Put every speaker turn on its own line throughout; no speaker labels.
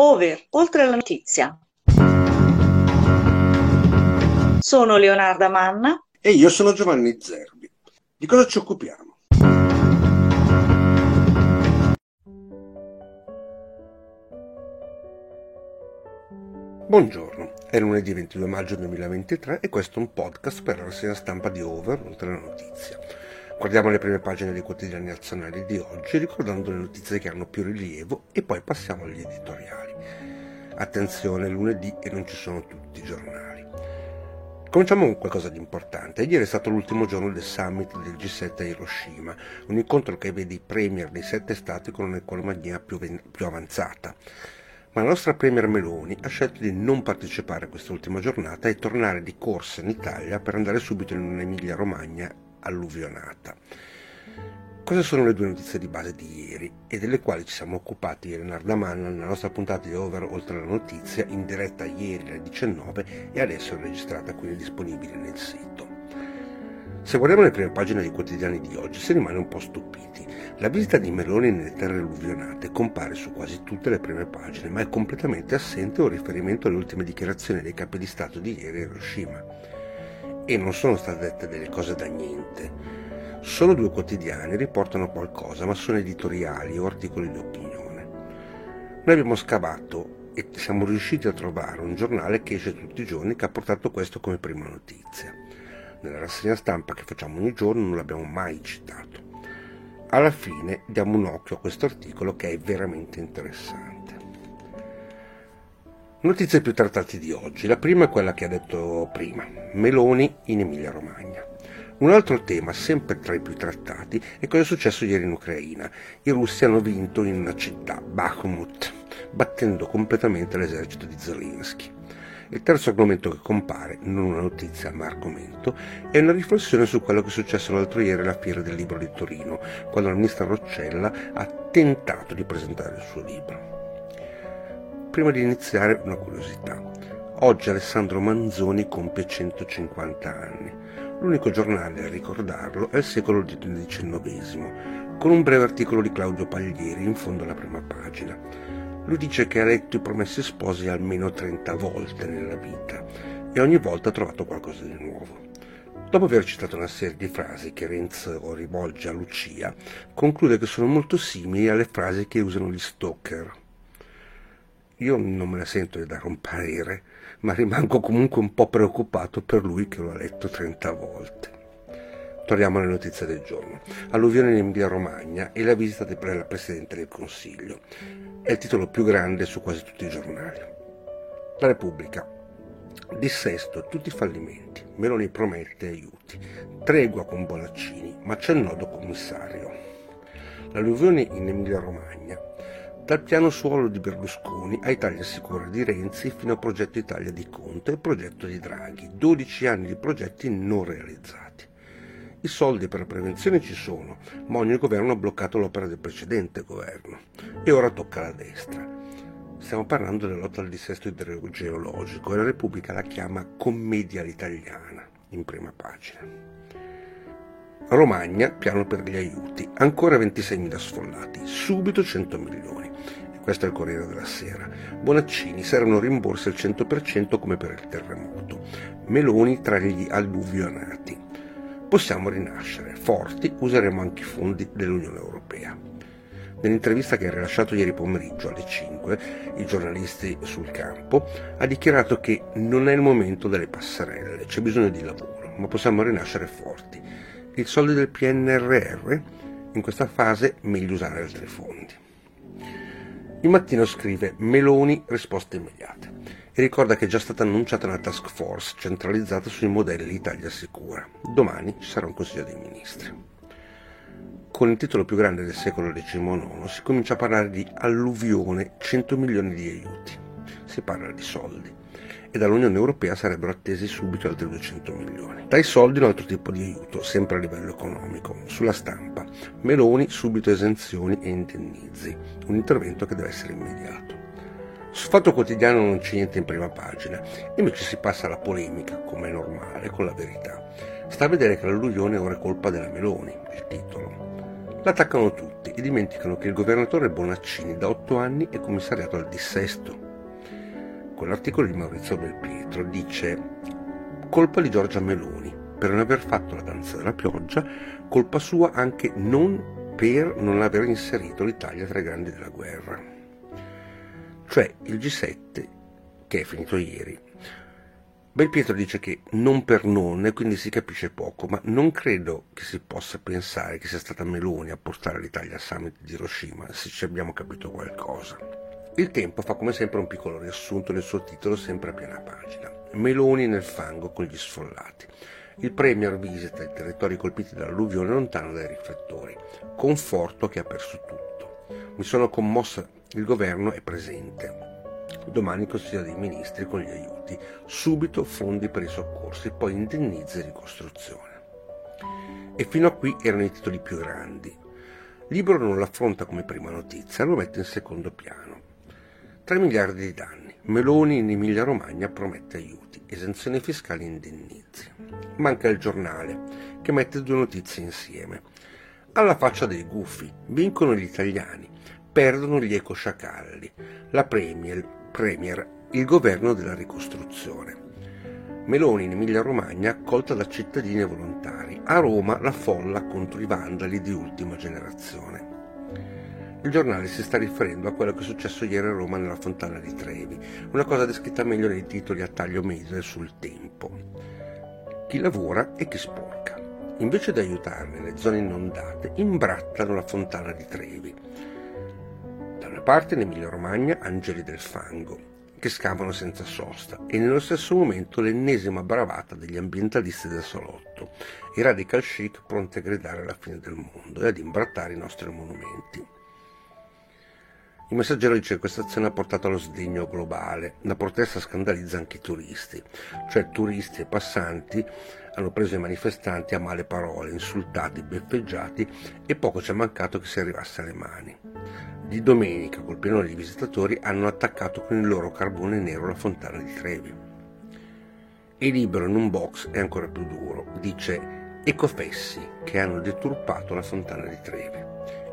Over, oltre alla notizia. Sono Leonarda Manna.
E io sono Giovanni Zerbi. Di cosa ci occupiamo? Buongiorno, è lunedì 22 maggio 2023 e questo è un podcast per la rassegna stampa di Over, oltre alla notizia. Guardiamo le prime pagine dei quotidiani nazionali di oggi, ricordando le notizie che hanno più rilievo e poi passiamo agli editoriali. Attenzione, lunedì e non ci sono tutti i giornali. Cominciamo con qualcosa di importante. Ieri è stato l'ultimo giorno del summit del G7 a Hiroshima, un incontro che vede i premier dei sette stati con un'economia più, più avanzata. Ma la nostra premier Meloni ha scelto di non partecipare a quest'ultima giornata e tornare di corsa in Italia per andare subito in un'Emilia Romagna alluvionata. Cosa sono le due notizie di base di ieri e delle quali ci siamo occupati Leonardo Manna nella nostra puntata di Over Oltre la Notizia in diretta ieri alle 19 e adesso registrata quindi disponibile nel sito. Se guardiamo le prime pagine dei quotidiani di oggi si rimane un po' stupiti. La visita di Meloni nelle terre alluvionate compare su quasi tutte le prime pagine, ma è completamente assente un riferimento alle ultime dichiarazioni dei capi di Stato di ieri a Hiroshima. E non sono state dette delle cose da niente Solo due quotidiani riportano qualcosa, ma sono editoriali o articoli di opinione. Noi abbiamo scavato e siamo riusciti a trovare un giornale che esce tutti i giorni che ha portato questo come prima notizia. Nella rassegna stampa che facciamo ogni giorno non l'abbiamo mai citato. Alla fine diamo un occhio a questo articolo che è veramente interessante. Notizie più trattate di oggi. La prima è quella che ha detto prima, Meloni in Emilia Romagna. Un altro tema, sempre tra i più trattati, è cosa è successo ieri in Ucraina. I russi hanno vinto in una città, Bakhmut, battendo completamente l'esercito di Zelensky. Il terzo argomento che compare, non una notizia ma argomento, è una riflessione su quello che è successo l'altro ieri alla Fiera del Libro di Torino, quando la ministra Roccella ha tentato di presentare il suo libro. Prima di iniziare una curiosità. Oggi Alessandro Manzoni compie 150 anni. L'unico giornale a ricordarlo è il secolo XIX, con un breve articolo di Claudio Paglieri in fondo alla prima pagina. Lui dice che ha letto i promessi sposi almeno 30 volte nella vita e ogni volta ha trovato qualcosa di nuovo. Dopo aver citato una serie di frasi che Renzo rivolge a Lucia, conclude che sono molto simili alle frasi che usano gli stalker. Io non me la sento di dare un parere, ma rimango comunque un po' preoccupato per lui che lo ha letto 30 volte. Torniamo alle notizie del giorno. Alluvione in Emilia Romagna e la visita della Presidente del Consiglio. È il titolo più grande su quasi tutti i giornali. La Repubblica. Dissesto tutti i fallimenti. Meloni promette aiuti. Tregua con Bonaccini, ma c'è il nodo commissario. L'alluvione in Emilia Romagna dal piano suolo di Berlusconi ai tagli sicuri di Renzi fino al progetto Italia di Conte e progetto di Draghi, 12 anni di progetti non realizzati. I soldi per la prevenzione ci sono, ma ogni governo ha bloccato l'opera del precedente governo e ora tocca alla destra. Stiamo parlando della lotta al dissesto idrogeologico e la Repubblica la chiama commedia all'italiana in prima pagina. Romagna, piano per gli aiuti, ancora 26.000 sfollati, subito 100 milioni. Questo è il Corriere della Sera. Bonaccini saranno rimborsi al 100% come per il terremoto. Meloni tra gli alluvionati. Possiamo rinascere. Forti useremo anche i fondi dell'Unione Europea. Nell'intervista che ha rilasciato ieri pomeriggio alle 5, i giornalisti sul campo ha dichiarato che non è il momento delle passerelle, c'è bisogno di lavoro, ma possiamo rinascere forti i soldi del PNRR, in questa fase meglio usare altri fondi. Il mattino scrive Meloni risposte immediate e ricorda che è già stata annunciata una task force centralizzata sui modelli Italia Sicura. Domani ci sarà un Consiglio dei Ministri. Con il titolo più grande del secolo XIX si comincia a parlare di alluvione 100 milioni di aiuti. Si parla di soldi e dall'Unione Europea sarebbero attesi subito altri 200 milioni. Dai soldi un altro tipo di aiuto, sempre a livello economico, sulla stampa. Meloni subito esenzioni e indennizi, un intervento che deve essere immediato. Sul Fatto Quotidiano non c'è niente in prima pagina, invece si passa alla polemica, come è normale, con la verità. Sta a vedere che l'alluvione ora è colpa della Meloni, il titolo. L'attaccano tutti e dimenticano che il governatore Bonaccini da otto anni è commissariato al dissesto. Con l'articolo di Maurizio Belpietro dice colpa di Giorgia Meloni per non aver fatto la danza della pioggia, colpa sua anche non per non aver inserito l'Italia tra i grandi della guerra. Cioè il G7, che è finito ieri, Belpietro dice che non per non e quindi si capisce poco, ma non credo che si possa pensare che sia stata Meloni a portare l'Italia al summit di Hiroshima, se ci abbiamo capito qualcosa. Il tempo fa come sempre un piccolo riassunto nel suo titolo, sempre a piena pagina. Meloni nel fango con gli sfollati. Il Premier visita i territori colpiti dall'alluvione lontano dai riflettori. Conforto che ha perso tutto. Mi sono commossa, il governo è presente. Domani Consiglio dei Ministri con gli aiuti, subito fondi per i soccorsi, poi indennizi e ricostruzione. E fino a qui erano i titoli più grandi. Libro non l'affronta come prima notizia, lo mette in secondo piano. 3 miliardi di danni. Meloni in Emilia Romagna promette aiuti, esenzioni fiscali e indennizi. Manca il giornale, che mette due notizie insieme. Alla faccia dei gufi, vincono gli italiani, perdono gli ecosciacalli. La Premier, Premier, il governo della ricostruzione. Meloni in Emilia-Romagna accolta da cittadini e volontari. A Roma la folla contro i vandali di ultima generazione. Il giornale si sta riferendo a quello che è successo ieri a Roma nella fontana di Trevi, una cosa descritta meglio nei titoli a taglio medio sul tempo. Chi lavora e chi sporca. Invece di aiutare nelle zone inondate, imbrattano la fontana di Trevi parte in Emilia-Romagna angeli del fango, che scavano senza sosta, e nello stesso momento l'ennesima bravata degli ambientalisti del salotto, i radical chic pronti a gridare alla fine del mondo e ad imbrattare i nostri monumenti. Il messaggero dice che questa azione ha portato allo sdegno globale. La protesta scandalizza anche i turisti, cioè turisti e passanti hanno preso i manifestanti a male parole, insultati, beffeggiati e poco ci è mancato che si arrivasse alle mani. Di domenica, col pieno di visitatori, hanno attaccato con il loro carbone nero la fontana di Trevi. E libero in un box è ancora più duro. Dice ecofessi che hanno deturpato la fontana di Trevi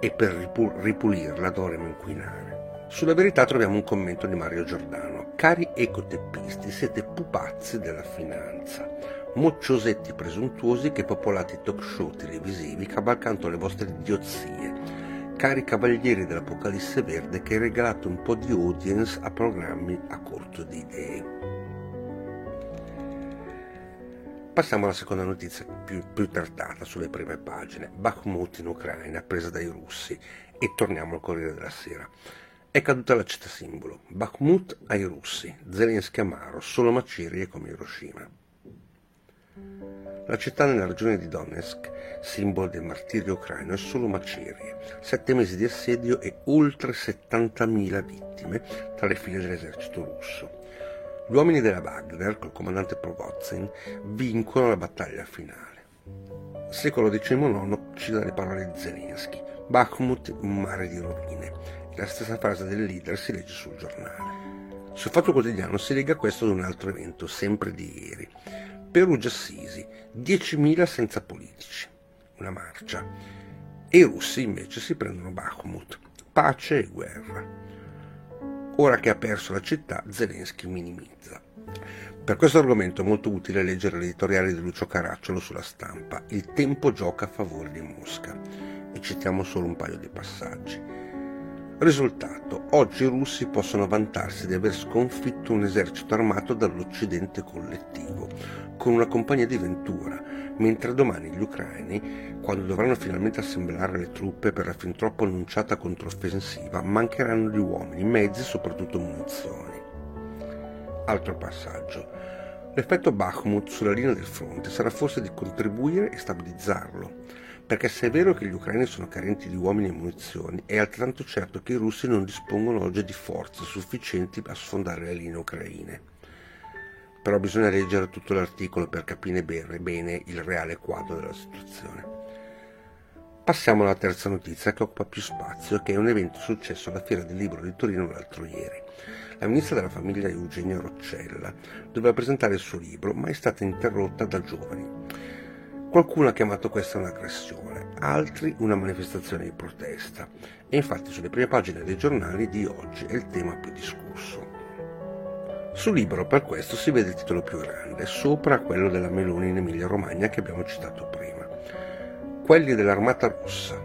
e per ripulirla dovremo inquinare. Sulla verità troviamo un commento di Mario Giordano. Cari ecoteppisti, siete pupazzi della finanza, mocciosetti presuntuosi che popolate talk show televisivi cavalcando le vostre idiozie cari cavalieri dell'Apocalisse Verde che regalate un po' di audience a programmi a corto di idee. Passiamo alla seconda notizia più, più trattata sulle prime pagine. Bakhmut in Ucraina, presa dai russi. E torniamo al Corriere della Sera. È caduta la città simbolo. Bakhmut ai russi. Zelensky amaro, solo macerie come Hiroshima. La città nella regione di Donetsk, simbolo del martirio ucraino, è solo macerie, sette mesi di assedio e oltre 70.000 vittime tra le file dell'esercito russo. Gli uomini della Wagner, col comandante Provozin, vincono la battaglia finale. Secolo XIX ci dà le parole di Zelensky. Bakhmut, un mare di rovine. La stessa frase del leader si legge sul giornale. Sul Fatto Quotidiano si lega questo ad un altro evento, sempre di ieri. Perugia Assisi, 10.000 senza politici, una marcia. E i russi invece si prendono Bakhmut, pace e guerra. Ora che ha perso la città, Zelensky minimizza. Per questo argomento è molto utile leggere l'editoriale di Lucio Caracciolo sulla stampa. Il tempo gioca a favore di Mosca. E citiamo solo un paio di passaggi. Risultato, oggi i russi possono vantarsi di aver sconfitto un esercito armato dall'Occidente collettivo, con una compagnia di Ventura, mentre domani gli ucraini, quando dovranno finalmente assemblare le truppe per la fin troppo annunciata controffensiva, mancheranno di uomini, mezzi e soprattutto munizioni. Altro passaggio. L'effetto Bakhmut sulla linea del fronte sarà forse di contribuire e stabilizzarlo perché se è vero che gli ucraini sono carenti di uomini e munizioni, è altrettanto certo che i russi non dispongono oggi di forze sufficienti a sfondare le linee ucraine. Però bisogna leggere tutto l'articolo per capire bene, bene il reale quadro della situazione. Passiamo alla terza notizia che occupa più spazio, che è un evento successo alla Fiera del Libro di Torino l'altro ieri. La ministra della famiglia Eugenia Roccella doveva presentare il suo libro, ma è stata interrotta da giovani Qualcuno ha chiamato questa un'aggressione, altri una manifestazione di protesta e infatti sulle prime pagine dei giornali di oggi è il tema più discusso. Sul libro per questo si vede il titolo più grande, sopra quello della Meloni in Emilia Romagna che abbiamo citato prima. Quelli dell'Armata Rossa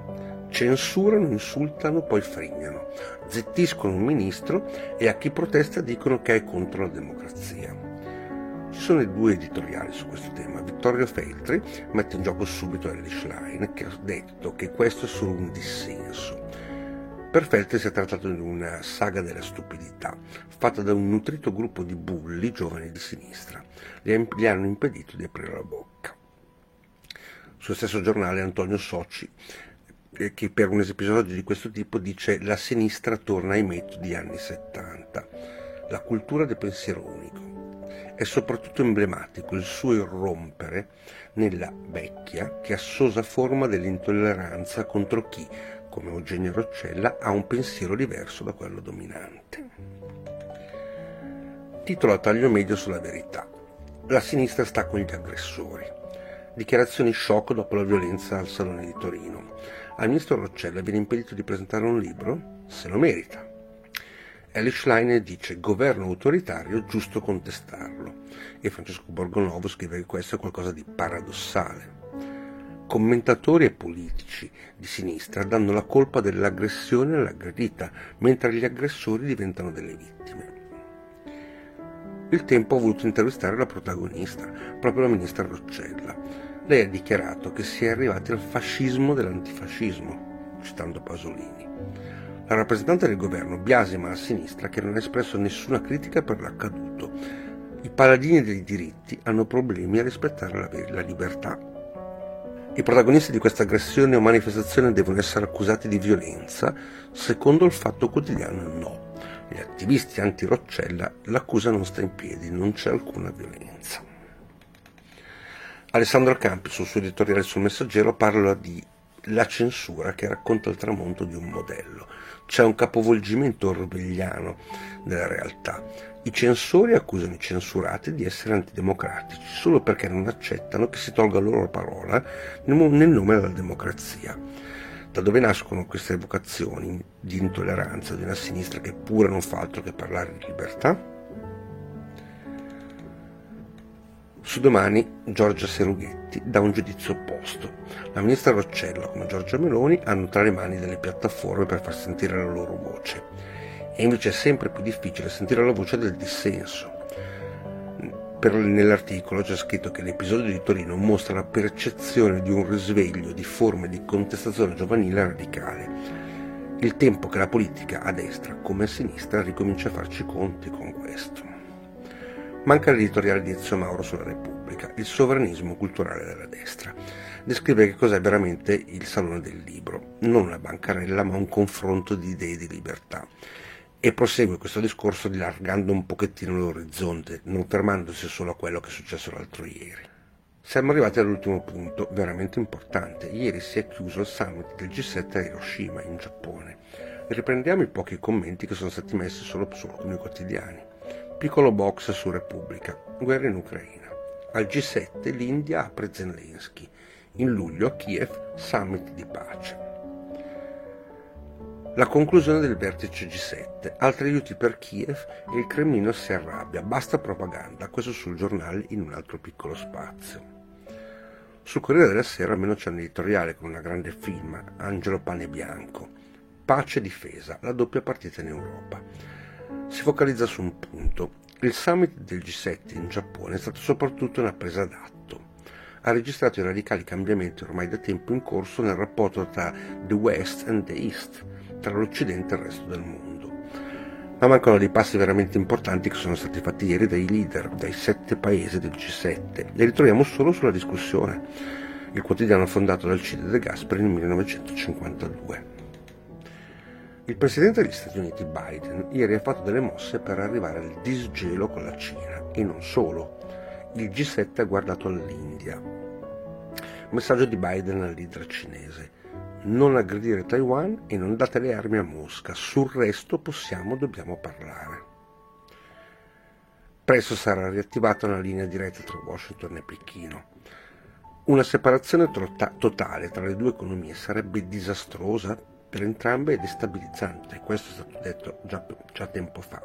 censurano, insultano, poi frignano, zittiscono un ministro e a chi protesta dicono che è contro la democrazia. Ci sono due editoriali su questo tema. Vittorio Feltri mette in gioco subito Elish Line che ha detto che questo è solo un dissenso. Per si è trattato di una saga della stupidità, fatta da un nutrito gruppo di bulli giovani di sinistra. Gli hanno impedito di aprire la bocca. Sul stesso giornale Antonio Soci eh, che per un episodio di questo tipo dice la sinistra torna ai metodi anni 70, la cultura del pensiero unico è soprattutto emblematico il suo irrompere nella vecchia, chiassosa forma dell'intolleranza contro chi, come Eugenio Roccella, ha un pensiero diverso da quello dominante. Titolo a taglio medio sulla verità. La sinistra sta con gli aggressori. Dichiarazioni shock dopo la violenza al Salone di Torino. Al ministro Roccella viene impedito di presentare un libro? Se lo merita. Alice Schleiner dice governo autoritario, giusto contestarlo. E Francesco Borgonovo scrive che questo è qualcosa di paradossale. Commentatori e politici di sinistra danno la colpa dell'aggressione all'aggredita, mentre gli aggressori diventano delle vittime. Il tempo ha voluto intervistare la protagonista, proprio la ministra Roccella. Lei ha dichiarato che si è arrivati al fascismo dell'antifascismo, citando Pasolini. La rappresentante del governo biasima a sinistra che non ha espresso nessuna critica per l'accaduto. I paladini dei diritti hanno problemi a rispettare la, la libertà. I protagonisti di questa aggressione o manifestazione devono essere accusati di violenza, secondo il fatto quotidiano no. Gli attivisti anti-Roccella l'accusa non sta in piedi, non c'è alcuna violenza. Alessandro Campi sul suo editoriale sul Messaggero parla di la censura che racconta il tramonto di un modello. C'è un capovolgimento orwelliano della realtà. I censori accusano i censurati di essere antidemocratici solo perché non accettano che si tolga loro parola nel nome della democrazia. Da dove nascono queste evocazioni di intolleranza di una sinistra che pure non fa altro che parlare di libertà? Su domani Giorgia Serughetti dà un giudizio opposto. La ministra Roccella come Giorgia Meloni hanno tra le mani delle piattaforme per far sentire la loro voce. E invece è sempre più difficile sentire la voce del dissenso. Per, nell'articolo c'è scritto che l'episodio di Torino mostra la percezione di un risveglio di forme di contestazione giovanile radicale. Il tempo che la politica a destra come a sinistra ricomincia a farci conti con questo. Manca l'editoriale di Ezio Mauro sulla Repubblica, il sovranismo culturale della destra. Descrive che cos'è veramente il Salone del Libro, non una bancarella ma un confronto di idee di libertà. E prosegue questo discorso allargando un pochettino l'orizzonte, non fermandosi solo a quello che è successo l'altro ieri. Siamo arrivati all'ultimo punto, veramente importante. Ieri si è chiuso il summit del G7 a Hiroshima, in Giappone. Riprendiamo i pochi commenti che sono stati messi solo su alcuni quotidiani. Piccolo box su Repubblica. Guerra in Ucraina. Al G7 l'India apre Zelensky. In luglio a Kiev summit di pace. La conclusione del vertice G7. Altri aiuti per Kiev e il Cremlino si arrabbia. Basta propaganda. Questo sul giornale in un altro piccolo spazio. Sul Corriere della Sera almeno c'è un editoriale con una grande firma, Angelo Pane Bianco. Pace e difesa, la doppia partita in Europa si focalizza su un punto. Il summit del G7 in Giappone è stato soprattutto una presa d'atto. Ha registrato i radicali cambiamenti ormai da tempo in corso nel rapporto tra the West and the East, tra l'Occidente e il resto del mondo. Ma mancano dei passi veramente importanti che sono stati fatti ieri dai leader, dai sette paesi del G7. Li ritroviamo solo sulla discussione. Il quotidiano fondato dal Cide De Gasperi nel 1952. Il presidente degli Stati Uniti Biden ieri ha fatto delle mosse per arrivare al disgelo con la Cina e non solo. Il G7 ha guardato all'India. Messaggio di Biden al leader cinese. Non aggredire Taiwan e non date le armi a Mosca. Sul resto possiamo, dobbiamo parlare. Presto sarà riattivata una linea diretta tra Washington e Pechino. Una separazione totale tra le due economie sarebbe disastrosa per entrambe e destabilizzante, questo è stato detto già, già tempo fa.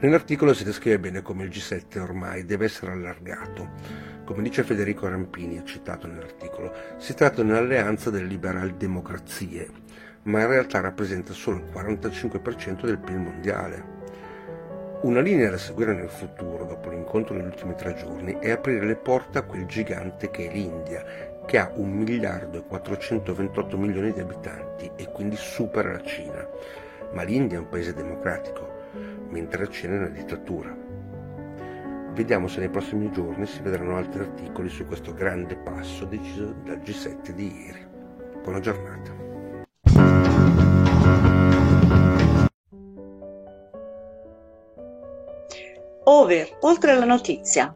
Nell'articolo si descrive bene come il G7 ormai deve essere allargato. Come dice Federico Rampini, citato nell'articolo, si tratta di un'alleanza delle liberal democrazie, ma in realtà rappresenta solo il 45% del PIL mondiale. Una linea da seguire nel futuro, dopo l'incontro negli ultimi tre giorni, è aprire le porte a quel gigante che è l'India, che ha 1 miliardo e 428 milioni di abitanti e quindi supera la Cina. Ma l'India è un paese democratico mentre accende una dittatura. Vediamo se nei prossimi giorni si vedranno altri articoli su questo grande passo deciso dal G7 di ieri. Buona giornata.
Over, oltre alla notizia.